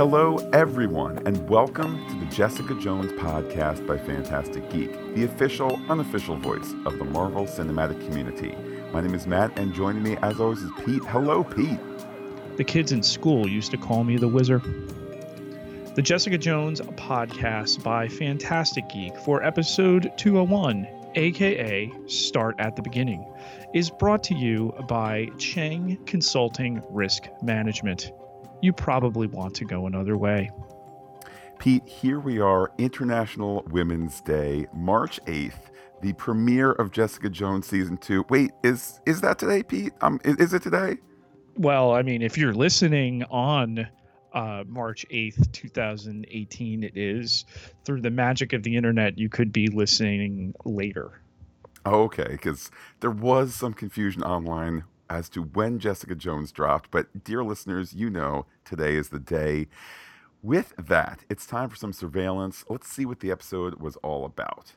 Hello, everyone, and welcome to the Jessica Jones podcast by Phantastic Geek, the official, unofficial voice of the Marvel cinematic community. My name is Matt, and joining me, as always, is Pete. Hello, Pete. The kids in school used to call me the Wizard. The Jessica Jones podcast by Phantastic Geek for episode 201, aka Start at the Beginning, is brought to you by Cheng Consulting Risk Management. You probably want to go another way. Pete, here we are, International Women's Day, March 8th, the premiere of Jessica Jones season 2. Wait, is is that today, Pete? Um is, is it today? Well, I mean, if you're listening on uh, March 8th, 2018, it is. Through the magic of the internet, you could be listening later. Oh, okay, because there was some confusion online as to when Jessica Jones dropped, but dear listeners, you know today is the day. With that, it's time for some surveillance. Let's see what the episode was all about.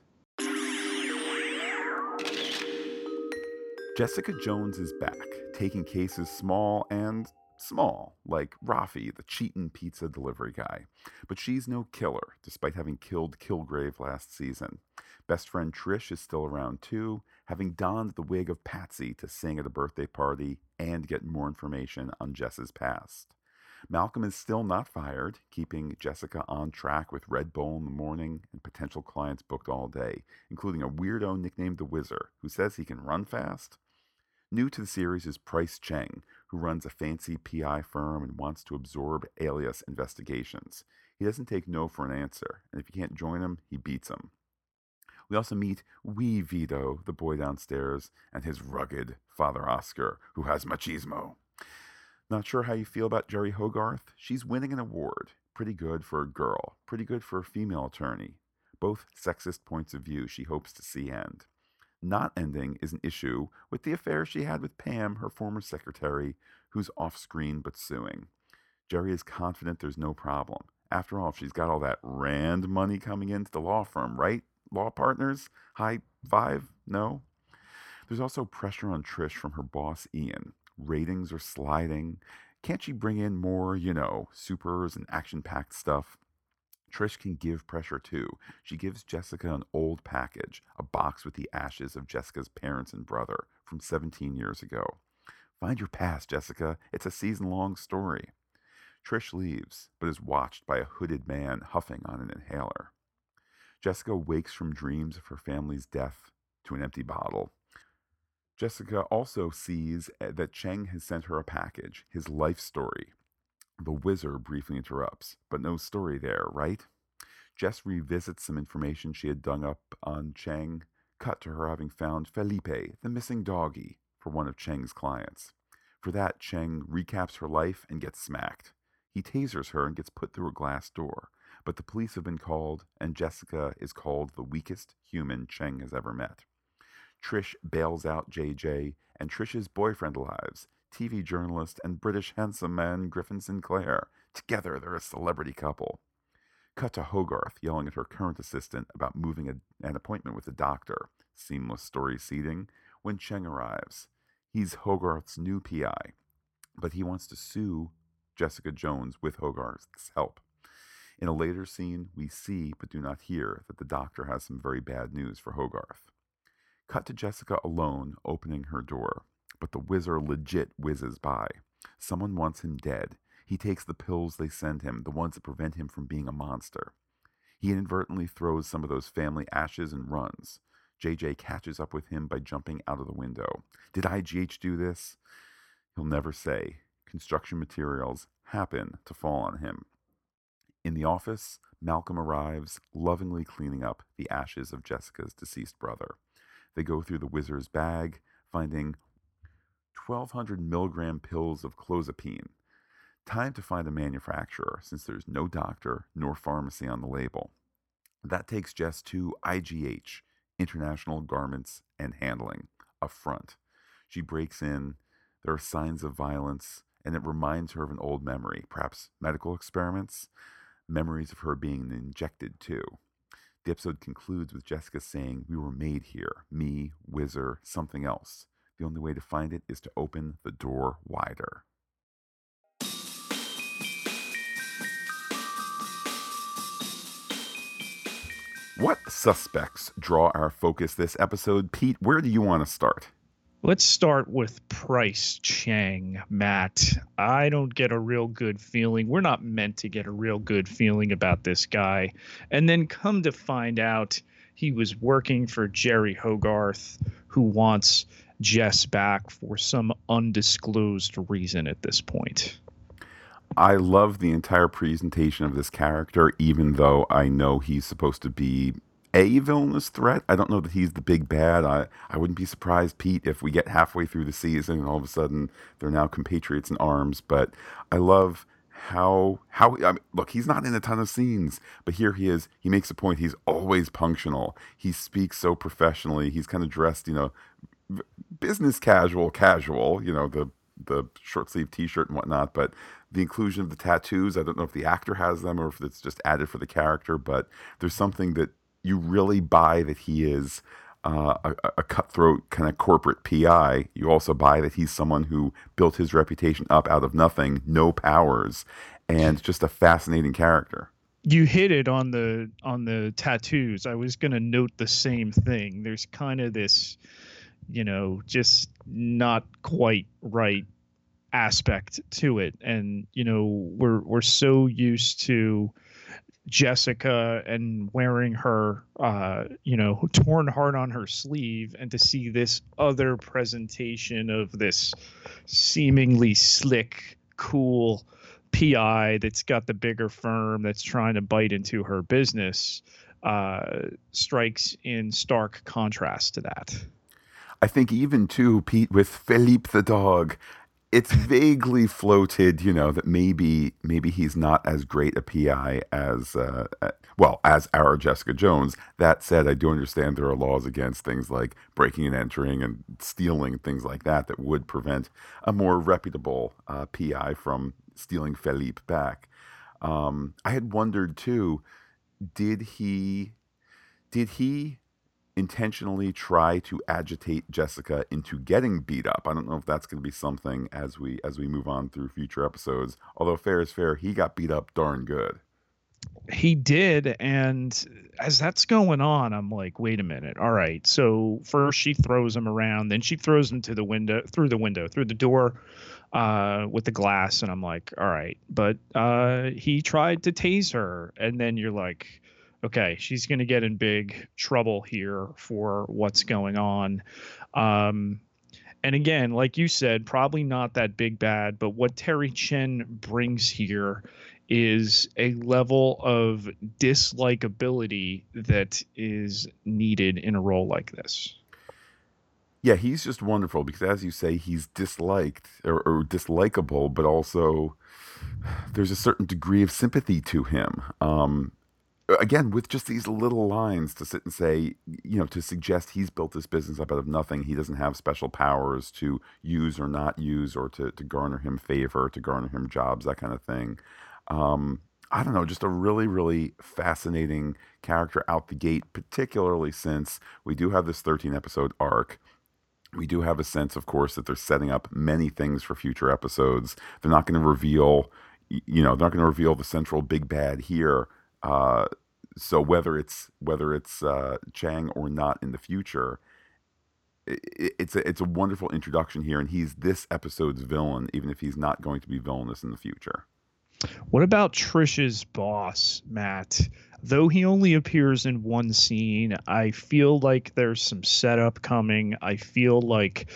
Jessica Jones is back, taking cases small and small, like Rafi, the Cheatin' pizza delivery guy. But she's no killer, despite having killed Kilgrave last season. Best friend Trish is still around too, having donned the wig of Patsy to sing at a birthday party and get more information on Jess's past. Malcolm is still not fired, keeping Jessica on track with Red Bull in the morning and potential clients booked all day, including a weirdo nicknamed the Whizzer, who says he can run fast. New to the series is Pryce Cheng, who runs a fancy PI firm and wants to absorb alias investigations. He doesn't take no for an answer, and if you can't join him, he beats him. We also meet wee Vito, the boy downstairs, and his rugged father Oscar, who has machismo. Not sure how you feel about Jeri Hogarth. She's winning an award. Pretty good for a girl, pretty good for a female attorney. Both sexist points of view she hopes to see end. Not ending is an issue with the affair she had with Pam, her former secretary, who's off screen but suing. Jeri is confident there's no problem. After all, she's got all that Rand money coming into the law firm, right? Law partners? High five? No? There's also pressure on Trish from her boss, Ian. Ratings are sliding. Can't she bring in more, you know, supers and action packed stuff? Trish can give pressure too. She gives Jessica an old package, a box with the ashes of Jessica's parents and brother from 17 years ago. Find your past, Jessica. It's a season long story. Trish leaves, but is watched by a hooded man huffing on an inhaler. Jessica wakes from dreams of her family's death to an empty bottle. Jessica also sees eh, that Cheng has sent her a package, his life story. The wizard briefly interrupts, but no story there, right? Jess revisits some information she had dug up on Cheng, cut to her having found Felipe, the missing doggy, for one of Cheng's clients. For that, Cheng recaps her life and gets smacked. He tasers her and gets put through a glass door, but the police have been called, and Jessica is called the weakest human Cheng has ever met. Trish bails out JJ, and Trish's boyfriend arrives, TV journalist and British handsome man Griffin Sinclair. Together, they're a celebrity couple. Cut to Hogarth yelling at her current assistant about moving a, an appointment with a doctor. Seamless story seating. When Cheng arrives, he's Hogarth's new PI, but he wants to sue Jessica Jones with Hogarth's help. In a later scene, we see but do not hear that the doctor has some very bad news for Hogarth. Cut to Jessica alone, opening her door, but the whizzer legit whizzes by. Someone wants him dead. He takes the pills they send him, the ones that prevent him from being a monster. He inadvertently throws some of those family ashes and runs. JJ catches up with him by jumping out of the window. Did IGH do this? He'll never say. Construction materials happen to fall on him. In the office, Malcolm arrives, lovingly cleaning up the ashes of Jessica's deceased brother. They go through the wizard's bag, finding 1,200 milligram pills of clozapine. Time to find a manufacturer, since there's no doctor nor pharmacy on the label. That takes Jess to IGH, International Garments and Handling, up front. She breaks in. There are signs of violence, and it reminds her of an old memory, perhaps medical experiments, memories of her being injected too. The episode concludes with Jessica saying, We were made here, me, Whizzer, something else. The only way to find it is to open the door wider. What suspects draw our focus this episode? Pete, where do you want to start? Let's start with Pryce Cheng, Matt. I don't get a real good feeling. We're not meant to get a real good feeling about this guy. And then come to find out he was working for Jeri Hogarth, who wants Jess back for some undisclosed reason at this point. I love the entire presentation of this character, even though I know he's supposed to be a villainous threat. I don't know that he's the big bad. I, I wouldn't be surprised, Pete, if we get halfway through the season and all of a sudden they're now compatriots in arms. But I love how how I mean, look he's not in a ton of scenes but here he is he makes a point he's always punctual he speaks so professionally he's kind of dressed you know business casual casual you know the the short sleeve t-shirt and whatnot but the inclusion of the tattoos. I don't know if the actor has them or if it's just added for the character, but there's something that you really buy that he is uh, a, a, cutthroat kind of corporate PI. You also buy that he's someone who built his reputation up out of nothing, no powers, and just a fascinating character. You hit it on the on the tattoos. I was going to note the same thing. There's kind of this, you know, just not quite right aspect to it. And you know we're we're so used to Jessica and wearing her uh you know torn heart on her sleeve and to see this other presentation of this seemingly slick cool PI that's got the bigger firm that's trying to bite into her business uh strikes in stark contrast to that I think even too Pete with Philippe the dog it's vaguely floated, you know, that maybe maybe he's not as great a PI as uh, uh, well as our Jessica Jones. That said, I do understand there are laws against things like breaking and entering and stealing things like that that would prevent a more reputable uh, PI from stealing Philippe back. Um, I had wondered too, did he did he intentionally try to agitate Jessica into getting beat up. I don't know if that's going to be something as we as we move on through future episodes. Although fair is fair, he got beat up darn good. He did and as that's going on, I'm like, wait a minute. All right. So first she throws him around, then she throws him to the window through the window, through the door uh, with the glass and I'm like, all right. But uh, he tried to tase her and then you're like okay, she's going to get in big trouble here for what's going on. Um, and again, like you said, probably not that big bad, but what Terry Chen brings here is a level of dislikability that is needed in a role like this. Yeah, he's just wonderful because, as you say, he's disliked or, or dislikable, but also there's a certain degree of sympathy to him. Um, again with just these little lines to sit and say you know to suggest he's built this business up out of nothing he doesn't have special powers to use or not use or to, to garner him favor to garner him jobs that kind of thing. Um, i don't know just a really really fascinating character out the gate particularly since we do have this 13 episode arc. We do have a sense of course that they're setting up many things for future episodes. They're not going to reveal you know they're not going to reveal the central big bad here uh, so whether it's whether it's uh, Cheng or not in the future, it, it's a it's a wonderful introduction here, and he's this episode's villain, even if he's not going to be villainous in the future. What about Trish's boss, Matt? Though he only appears in one scene, I feel like there's some setup coming. I feel like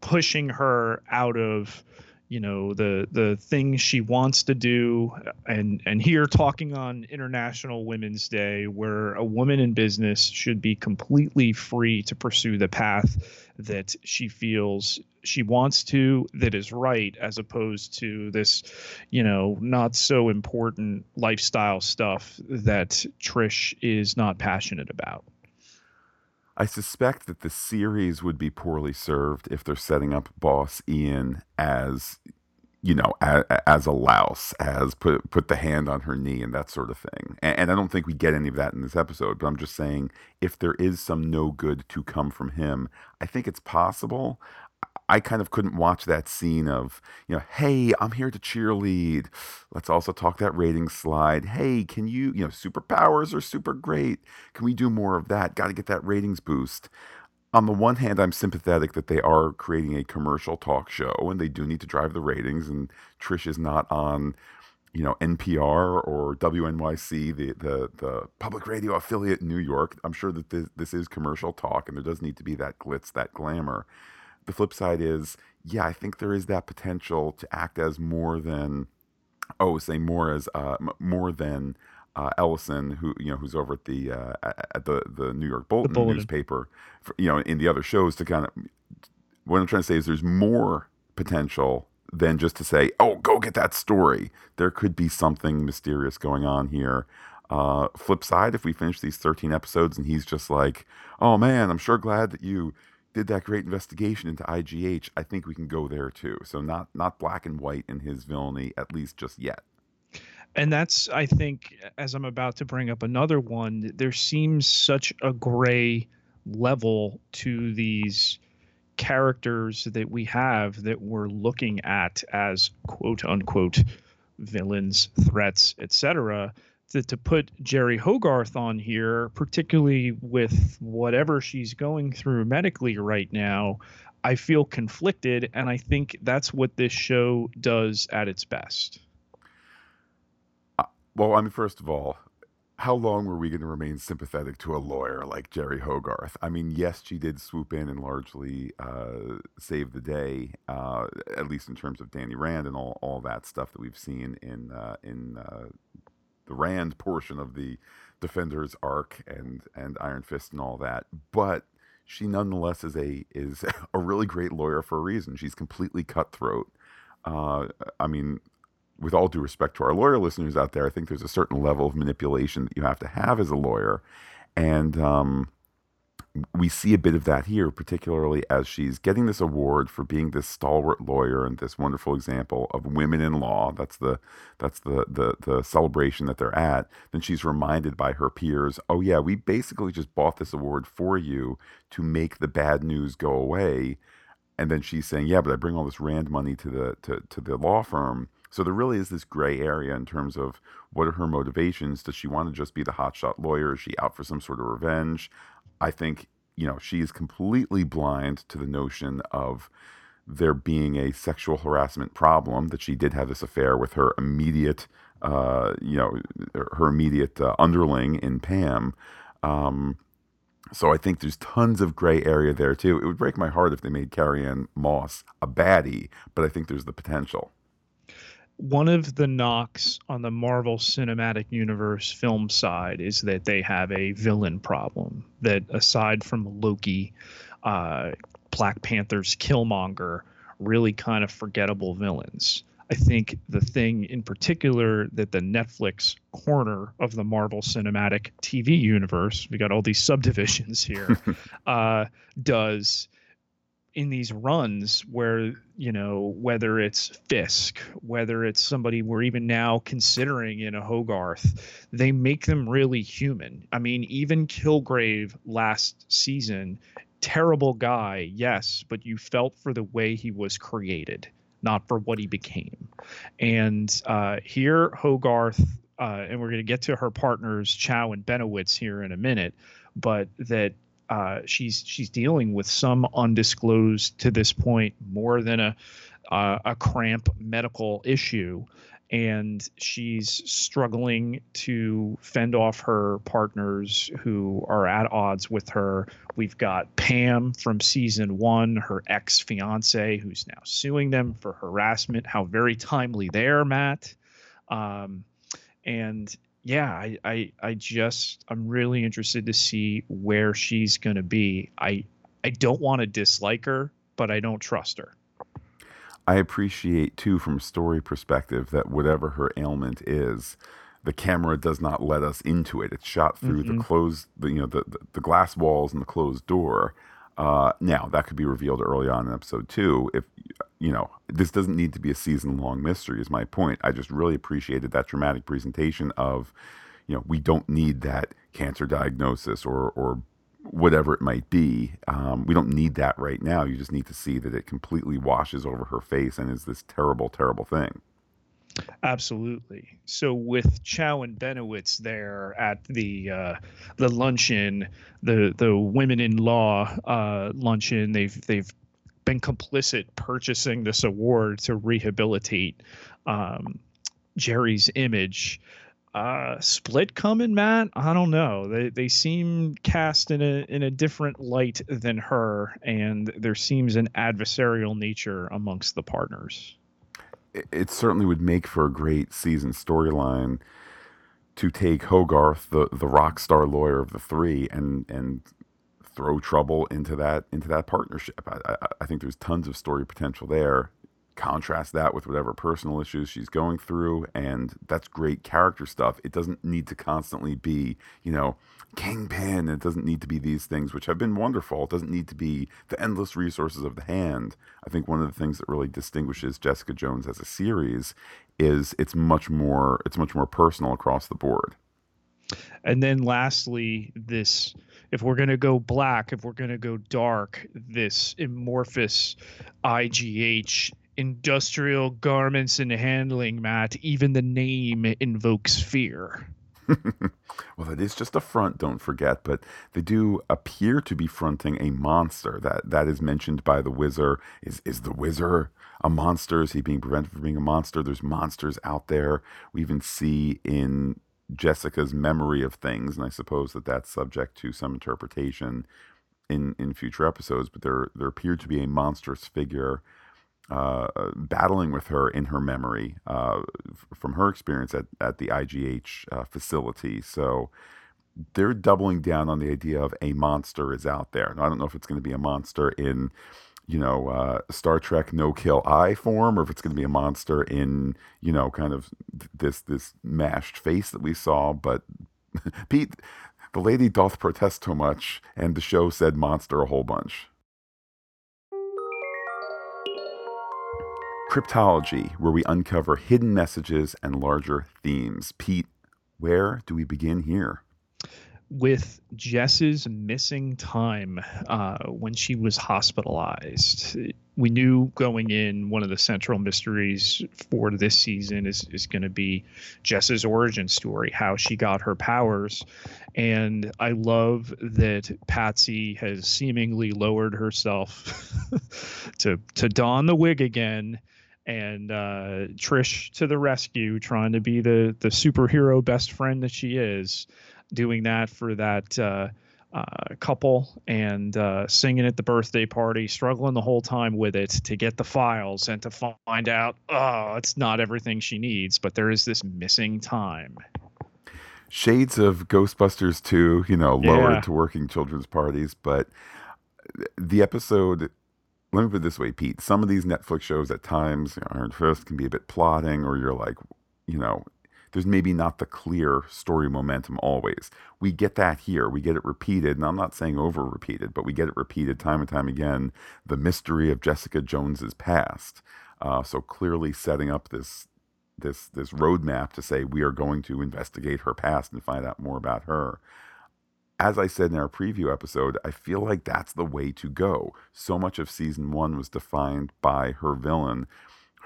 pushing her out of you know the the things she wants to do. And and here talking on international women's day where a woman in business should be completely free to pursue the path that she feels she wants to that is right as opposed to this you know not so important lifestyle stuff that trish is not passionate about I suspect that the series would be poorly served if they're setting up Boss Ian as, you know, as, as, a louse, as put put the hand on her knee and that sort of thing. And, and I don't think we get any of that in this episode. But I'm just saying, if there is some no good to come from him, I think it's possible. I kind of couldn't watch that scene of, you know, hey, I'm here to cheerlead. Let's also talk that rating slide. Hey, can you, you know, superpowers are super great. Can we do more of that? Got to get that ratings boost. On the one hand, I'm sympathetic that they are creating a commercial talk show and they do need to drive the ratings, and Trish is not on you know NPR or WNYC, the the the public radio affiliate in New York. I'm sure that this this is commercial talk, and there does need to be that glitz, that glamour. The flip side is, yeah, I think there is that potential to act as more than, oh, say more as uh, more than uh, Ellison, who you know, who's over at the uh, at the the New York Bulletin, Bulletin. newspaper, for, you know, in the other shows to kind of. What I'm trying to say is, there's more potential than just to say, "Oh, go get that story." There could be something mysterious going on here. Uh, flip side, if we finish these 13 episodes and he's just like, "Oh man, I'm sure glad that you did that great investigation into IGH," I think we can go there too. So not not black and white in his villainy, at least just yet. And that's, I think, as I'm about to bring up another one, there seems such a gray level to these characters that we have that we're looking at as quote unquote villains, threats, etc. That to put Jeri Hogarth on here, particularly with whatever she's going through medically right now, I feel conflicted, and I think that's what this show does at its best. Uh, well, I mean, first of all, how long were we going to remain sympathetic to a lawyer like Jeri Hogarth? I mean, yes, she did swoop in and largely uh, save the day, uh, at least in terms of Danny Rand and all, all that stuff that we've seen in uh, in uh, Rand portion of the Defenders arc and and Iron Fist and all that. But she nonetheless is a is a really great lawyer for a reason. She's completely cutthroat. Uh, I mean, with all due respect to our lawyer listeners out there, I think there's a certain level of manipulation that you have to have as a lawyer. And um, we see a bit of that here, particularly as she's getting this award for being this stalwart lawyer and this wonderful example of women in law. That's the that's the the the celebration that they're at. Then she's reminded by her peers, "Oh yeah, we basically just bought this award for you to make the bad news go away." And then she's saying, "Yeah, but I bring all this Rand money to the to to the law firm." So there really is this gray area in terms of what are her motivations? Does she want to just be the hotshot lawyer? Is she out for some sort of revenge? I think, you know, she is completely blind to the notion of there being a sexual harassment problem, that she did have this affair with her immediate, uh, you know, her immediate uh, underling in Pam. Um, so I think there's tons of gray area there too. It would break my heart if they made Carrie-Anne Moss a baddie, but I think there's the potential one of the knocks on the Marvel Cinematic Universe film side is that they have a villain problem. That aside from Loki, uh, Black Panther's Killmonger, really kind of forgettable villains. I think the thing in particular that the Netflix corner of the Marvel Cinematic TV universe, we got all these subdivisions here, uh, does in these runs where you know whether it's Fisk, whether it's somebody we're even now considering in a Hogarth, they make them really human. I mean, even Kilgrave last season, terrible guy, yes, but you felt for the way he was created, not for what he became. And uh, here, Hogarth, uh, and we're going to get to her partners Chao and Benowitz here in a minute, but that uh, she's she's dealing with some undisclosed to this point more than a uh, a cramp medical issue, and she's struggling to fend off her partners who are at odds with her. We've got Pam from season one, her ex fiance, who's now suing them for harassment. How very timely there, Matt. Um, and yeah, I, I, I just I'm really interested to see where she's going to be. I I don't want to dislike her, but I don't trust her. I appreciate too, from story perspective, that whatever her ailment is, the camera does not let us into it. It's shot through mm-hmm. the closed, the, you know, the, the, the glass walls and the closed door. Uh, now that could be revealed early on in episode two. If you know, this doesn't need to be a season long mystery. Is my point. I just really appreciated that dramatic presentation of, you know, we don't need that cancer diagnosis or or whatever it might be. Um, we don't need that right now. You just need to see that it completely washes over her face and is this terrible, terrible thing. Absolutely. So with Chao and Benowitz there at the uh, the luncheon, the the women in law uh, luncheon, they've they've been complicit purchasing this award to rehabilitate um, Jeri's image. Uh, split coming, Matt. I don't know. They they seem cast in a in a different light than her, and there seems an adversarial nature amongst the partners. It, it certainly would make for a great season storyline to take Hogarth, the the rock star lawyer of the three, and and throw trouble into that into that partnership. I, I, I think there's tons of story potential there. Contrast that with whatever personal issues she's going through and that's great character stuff. It doesn't need to constantly be you know kingpin. It doesn't need to be these things which have been wonderful. It doesn't need to be the endless resources of the hand. I think one of the things that really distinguishes jessica jones as a series is it's much more it's much more personal across the board. And then lastly this if we're going to go black if we're going to go dark this amorphous igh industrial garments and handling, Matt. Even the name invokes fear. well, that is just a front, don't forget, but they do appear to be fronting a monster. That that is mentioned by the Whizzer. Is is the Whizzer a monster? Is he being prevented from being a monster? There's monsters out there. We even see in Jessica's memory of things, and I suppose that that's subject to some interpretation in in future episodes. But there there appeared to be a monstrous figure uh, battling with her in her memory uh, from her experience at, at the IGH uh, facility. So they're doubling down on the idea of a monster is out there. Now, I don't know if it's going to be a monster in, you know, uh, Star Trek no kill eye form, or if it's going to be a monster in, you know, kind of this this mashed face that we saw. But Pete, the lady doth protest too much, and the show said monster a whole bunch. Cryptology, where we uncover hidden messages and larger themes. Pete, where do we begin here? With Jess's missing time uh, when she was hospitalized. We knew going in one of the central mysteries for this season is, is going to be Jess's origin story, how she got her powers. And I love that Patsy has seemingly lowered herself to, to don the wig again and uh, Trish to the rescue, trying to be the the superhero best friend that she is, doing that for that uh, uh, couple and uh, singing at the birthday party, struggling the whole time with it to get the files and to find out, oh, it's not everything she needs, but there is this missing time. Shades of Ghostbusters 2, you know, lowered yeah. to working children's parties, but the episode let me put it this way, Pete. Some of these Netflix shows at times, you know, Iron Fist can be a bit plotting, or you're like, you know, there's maybe not the clear story momentum always. We get that here. We get it repeated, and I'm not saying over repeated, but we get it repeated time and time again. The mystery of Jessica Jones's past. Uh, so clearly setting up this this this roadmap to say we are going to investigate her past and find out more about her as I said in our preview episode, I feel like that's the way to go. So much of season one was defined by her villain,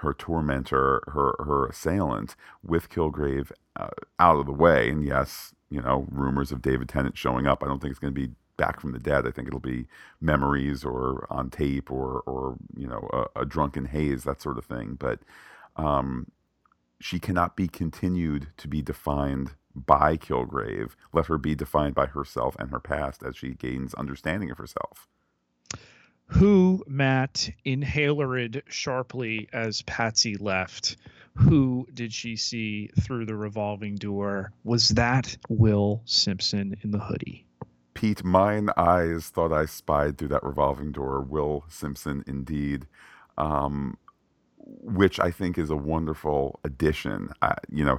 her tormentor, her her assailant, with Kilgrave uh, out of the way. And yes, you know, rumors of David Tennant showing up. I don't think it's going to be back from the dead. I think it'll be memories or on tape or or you know a, a drunken haze that sort of thing. But um, she cannot be continued to be defined by Kilgrave. Let her be defined by herself and her past as she gains understanding of herself. Who, Matt, inhalered sharply as Patsy left? Who did she see through the revolving door? Was that Will Simpson in the hoodie? Pete, mine eyes thought I spied through that revolving door. Will Simpson, indeed. Um, which I think is a wonderful addition. Uh, you know,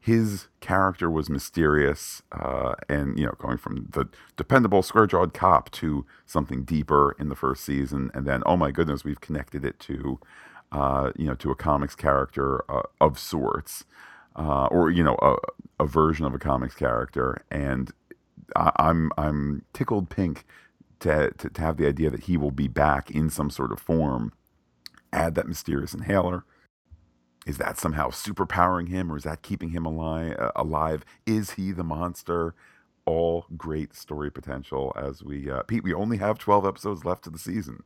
his character was mysterious, uh, and you know, going from the dependable square-jawed cop to something deeper in the first season, and then oh my goodness, we've connected it to, uh, you know, to a comics character uh, of sorts, uh, or you know, a, a version of a comics character, and I, I'm I'm tickled pink to, to to have the idea that he will be back in some sort of form. Add that mysterious inhaler. Is that somehow superpowering him, or is that keeping him alive? Uh, alive? Is he the monster? All great story potential. As we, uh, Pete, we only have twelve episodes left of the season.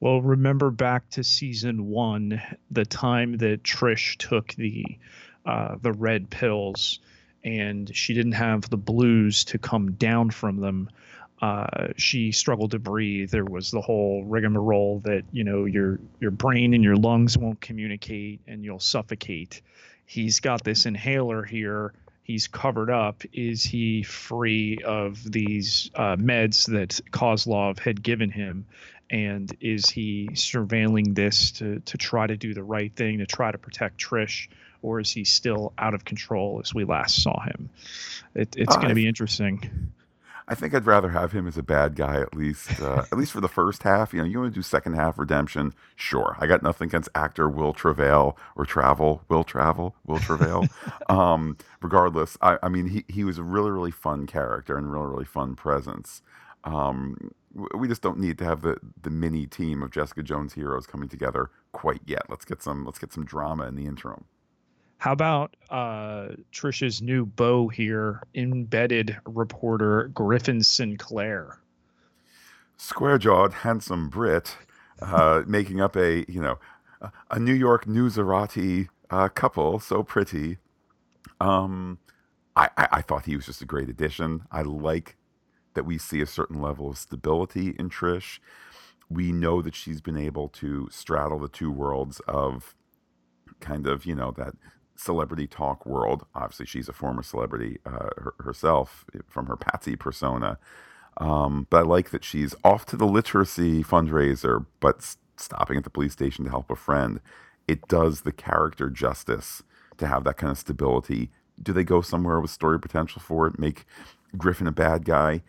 Well, remember back to season one, the time that Trish took the uh, the red pills, and she didn't have the blues to come down from them uh, she struggled to breathe. There was the whole rigmarole that you know your your brain and your lungs won't communicate and you'll suffocate. He's got this inhaler here. He's covered up. Is he free of these uh, meds that Kozlov had given him? And is he surveilling this to to try to do the right thing to try to protect Trish? Or is he still out of control as we last saw him? It, it's going to be interesting. I think I'd rather have him as a bad guy at least, uh, at least for the first half. You know, you want to do second half redemption, sure. I got nothing against actor Will Travail or Travel, Will Travel, Will Travail. um, regardless, I, I, mean, he he was a really really fun character and really really fun presence. Um, we just don't need to have the the mini team of Jessica Jones heroes coming together quite yet. Let's get some let's get some drama in the interim. How about uh, Trisha's new beau here, embedded reporter Griffin Sinclair? Square jawed, handsome Brit, uh, making up a you know a, a New York newsarati uh, couple, so pretty. Um, I, I, I thought he was just a great addition. I like that we see a certain level of stability in Trish. We know that she's been able to straddle the two worlds of kind of you know that celebrity talk world. Obviously, she's a former celebrity uh, her, herself from her Patsy persona. Um, but I like that she's off to the literacy fundraiser, but stopping at the police station to help a friend. It does the character justice to have that kind of stability. Do they go somewhere with story potential for it? Make Griffin a bad guy?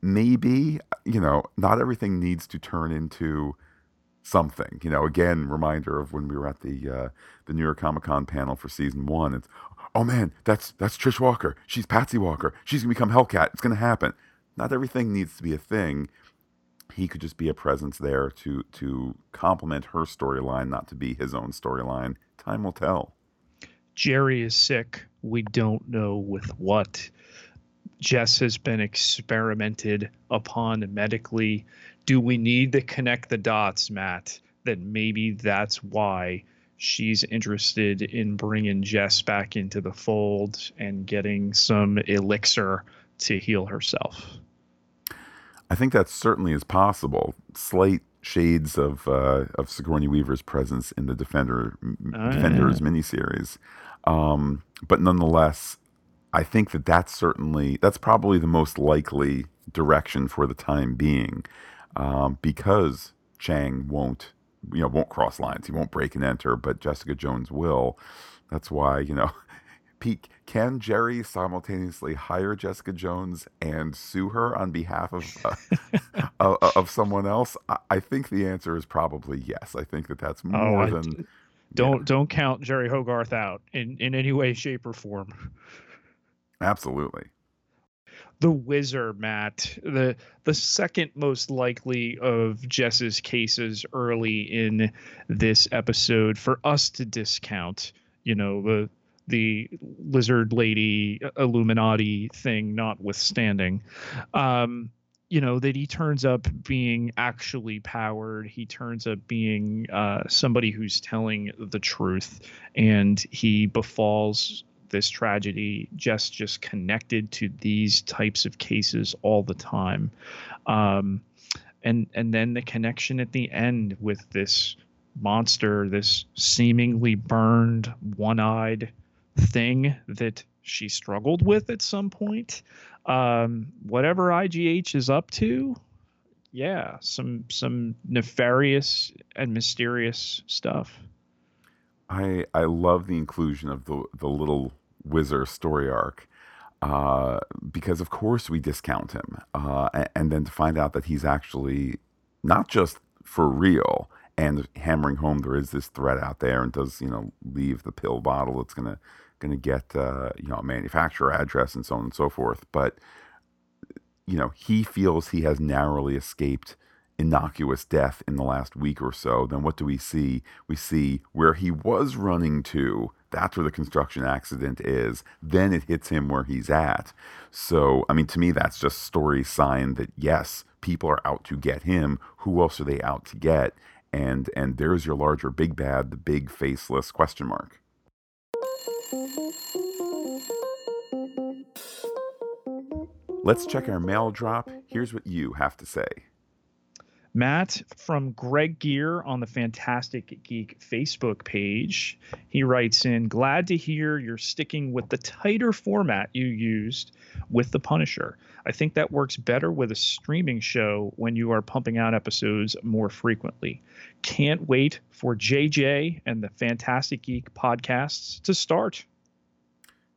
Maybe. You know, not everything needs to turn into something. You know, again, reminder of when we were at the uh, the New York Comic Con panel for season one. It's oh man, that's that's Trish Walker. She's Patsy Walker. She's gonna become Hellcat. It's gonna happen. Not everything needs to be a thing. He could just be a presence there to to complement her storyline, not to be his own storyline. Time will tell. Jeri is sick. We don't know with what. Jess has been experimented upon medically do we need to connect the dots, Matt? That maybe that's why she's interested in bringing Jess back into the fold and getting some elixir to heal herself. I think that certainly is possible. Slight shades of uh, of Sigourney Weaver's presence in the Defender oh, Defenders miniseries, um, but nonetheless, I think that that's certainly that's probably the most likely direction for the time being um, because Cheng won't, you know, won't cross lines. He won't break and enter, but Jessica Jones will. That's why, you know, Pete, can Jeri simultaneously hire Jessica Jones and sue her on behalf of uh, of someone else? I, I, think the answer is probably yes. I think that that's oh, more oh, than. Don't yeah. don't count Jeri Hogarth out in, in any way, shape, or form. Absolutely the Whizzer, Matt, the the second most likely of Jess's cases early in this episode for us to discount. You know the the lizard lady Illuminati thing notwithstanding. Um, you know that he turns up being actually powered he turns up being uh, somebody who's telling the truth and he befalls this tragedy just just connected to these types of cases all the time. Um, and and then the connection at the end with this monster this seemingly burned one-eyed thing that she struggled with at some point. Um, whatever igh is up to yeah some some nefarious and mysterious stuff I I love the inclusion of the the little Whizzer story arc uh, because of course we discount him, uh, and, and, then to find out that he's actually not just for real and hammering home there is this threat out there and does you know leave the pill bottle that's gonna gonna get uh, you know a manufacturer address and so on and so forth, but you know, he feels he has narrowly escaped innocuous death in the last week or so, then what do we see? We see where he was running to. That's where the construction accident is. Then it hits him where he's at. So, I mean, to me, that's just story sign that yes, people are out to get him. Who else are they out to get? And and there's your larger big bad, the big faceless question mark. Let's check our mail drop. Here's what you have to say. Matt from Greg Gear on the Phantastic Geek Facebook page. He writes in Glad to hear you're sticking with the tighter format you used with The Punisher. I think that works better with a streaming show when you are pumping out episodes more frequently. Can't wait for JJ and the Phantastic Geek podcasts to start.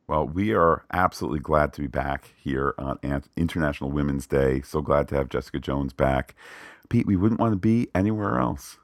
Well, we are absolutely glad to be back here on International Women's Day. So glad to have Jessica Jones back. Pete, we wouldn't want to be anywhere else.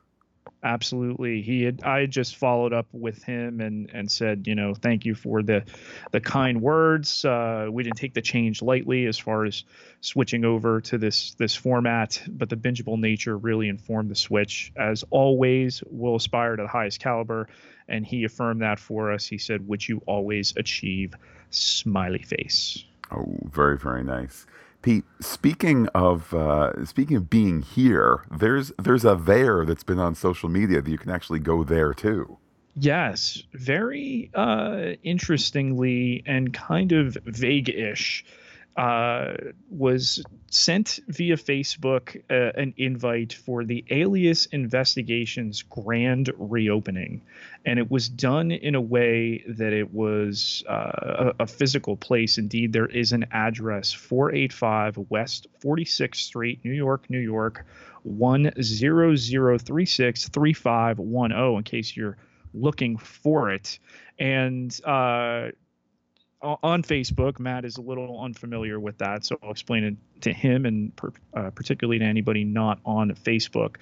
Absolutely. He had I had just followed up with him and and said, you know, thank you for the the kind words. Uh, we didn't take the change lightly as far as switching over to this this format, but the bingeable nature really informed the switch. As always, we'll aspire to the highest caliber, and he affirmed that for us. He said, Would you always achieve." Smiley face. Oh, very very nice. Pete, speaking of uh, speaking of being here, there's there's a there that's been on social media that you can actually go there too. Yes, very uh, interestingly and kind of vague-ish uh, was sent via Facebook uh, an invite for the Alias Investigations grand reopening. And it was done in a way that it was uh, a, a, physical place. Indeed, there is an address 485 West 46th Street, New York, New York, 10036 3510, in case you're looking for it. And uh, on Facebook. Matt is a little unfamiliar with that, so I'll explain it to him and per, uh, particularly to anybody not on Facebook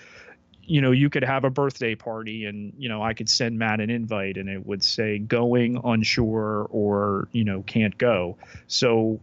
you know, you could have a birthday party and, you know, I could send Matt an invite and it would say going unsure or, you know, can't go. So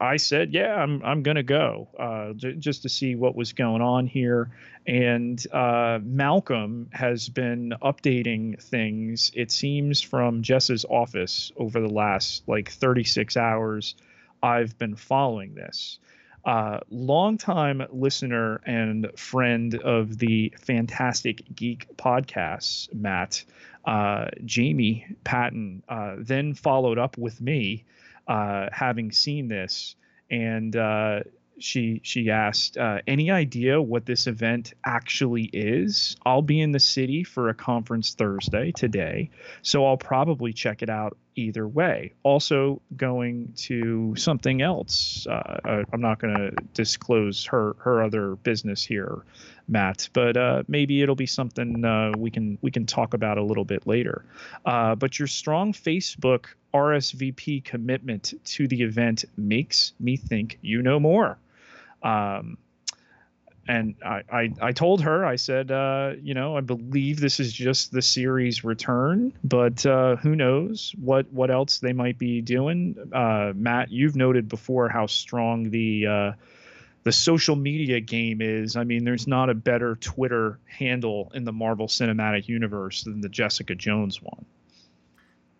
I said, yeah, I'm, I'm going to go uh, j- just to see what was going on here. And uh, Malcolm has been updating things, it seems, from Jess's office over the last like 36 hours. I've been following this uh, longtime listener and friend of the Phantastic Geek podcasts, Matt, uh, Jamie Patton, uh, then followed up with me, uh, having seen this, and uh, she she asked, uh, "Any idea what this event actually is?" I'll be in the city for a conference Thursday today, so I'll probably check it out either way. Also, going to something else. Uh, I'm not going to disclose her her other business here, Matt, but uh, maybe it'll be something uh, we can we can talk about a little bit later. Uh, but your strong Facebook RSVP commitment to the event makes me think you know more. Um, and I, I, I told her, I said, uh, you know, I believe this is just the series return, but uh, who knows what what else they might be doing. Uh, Matt, you've noted before how strong the uh, the social media game is. I mean, there's not a better Twitter handle in the Marvel Cinematic Universe than the Jessica Jones one.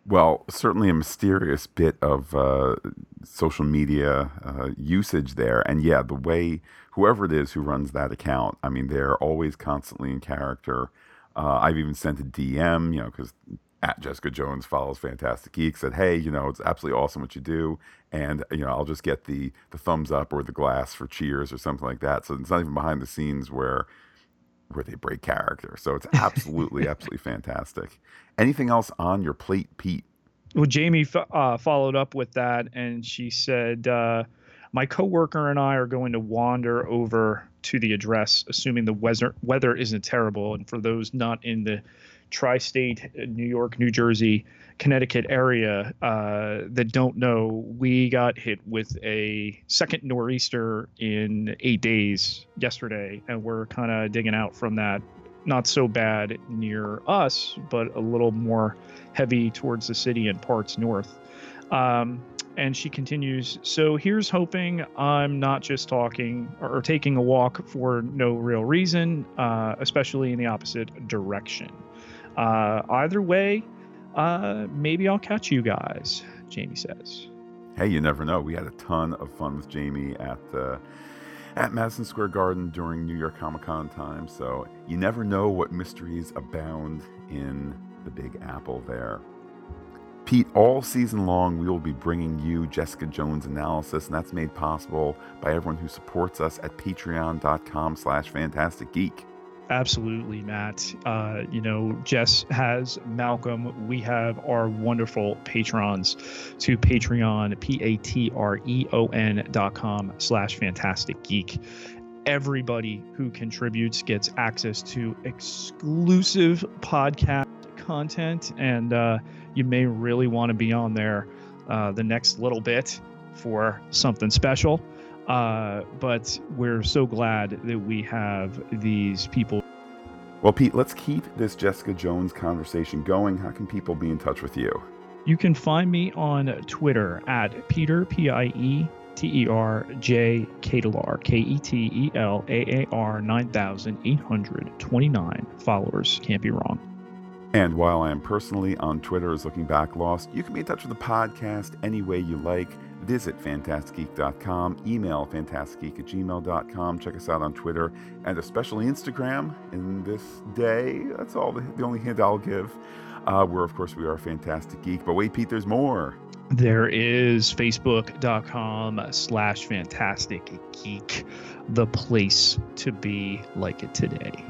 Well, certainly a mysterious bit of uh, social media uh, usage there. And yeah, the way whoever it is who runs that account, I mean, they're always constantly in character. Uh, I've even sent a DM, you know, because at Jessica Jones follows Phantastic Geek said, "Hey, you know, it's absolutely awesome what you do, and you know, I'll just get the the thumbs up or the glass for cheers or something like that." So it's not even behind the scenes where where they break character. So it's absolutely, absolutely fantastic. Anything else on your plate, Pete? Well, Jamie uh, followed up with that, and she said, uh, "My coworker and I are going to wander over to the address, assuming the weather weather isn't terrible. And for those not in the tri-state, uh, New York, New Jersey, Connecticut area uh, that don't know, we got hit with a second nor'easter in eight days yesterday, and we're kind of digging out from that. Not so bad near us, but a little more heavy towards the city and parts north. Um, And she continues, So here's hoping I'm not just talking or, or taking a walk for no real reason, uh, especially in the opposite direction. Uh, either way, uh, maybe I'll catch you guys, Jamie says. Hey, you never know. We had a ton of fun with Jamie at the. at Madison Square Garden during New York Comic Con time, so you never know what mysteries abound in the Big Apple there. Pete, all season long, we will be bringing you Jessica Jones analysis, and that's made possible by everyone who supports us at patreon.com slash phantastic geek. Absolutely, Matt. Uh, you know, Jess has Malcolm. We have our wonderful patrons to Patreon, P-A-T-R-E-O-N dot com slash phantastic geek. Everybody who contributes gets access to exclusive podcast content, and uh, you may really want to be on there uh, the next little bit for something special. Uh, but we're so glad that we have these people. Well, Pete, let's keep this Jessica Jones conversation going. How can people be in touch with you? You can find me on Twitter at Pieter, P I E T E R J Ketelaar, K E T E L A A R 9829 followers. Can't be wrong. And while I am personally on Twitter as Looking Back Lost, you can be in touch with the podcast any way you like. Visit phantasticgeek.com, email phantasticgeek at gmail.com, check us out on Twitter, and especially Instagram in this day. That's all the, the only hint I'll give. Uh, where, of course, we are Phantastic Geek. But wait, Pete, there's more. There is facebook.com slash phantastic geek, the place to be like it today.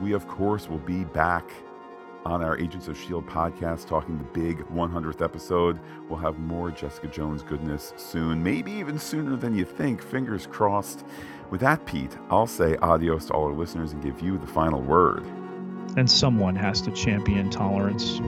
We, of course, will be back on our Agents of S.H.I.E.L.D. podcast, talking the big 100th episode. We'll have more Jessica Jones goodness soon, maybe even sooner than you think. Fingers crossed. With that, Pete, I'll say adios to all our listeners and give you the final word. And someone has to champion tolerance.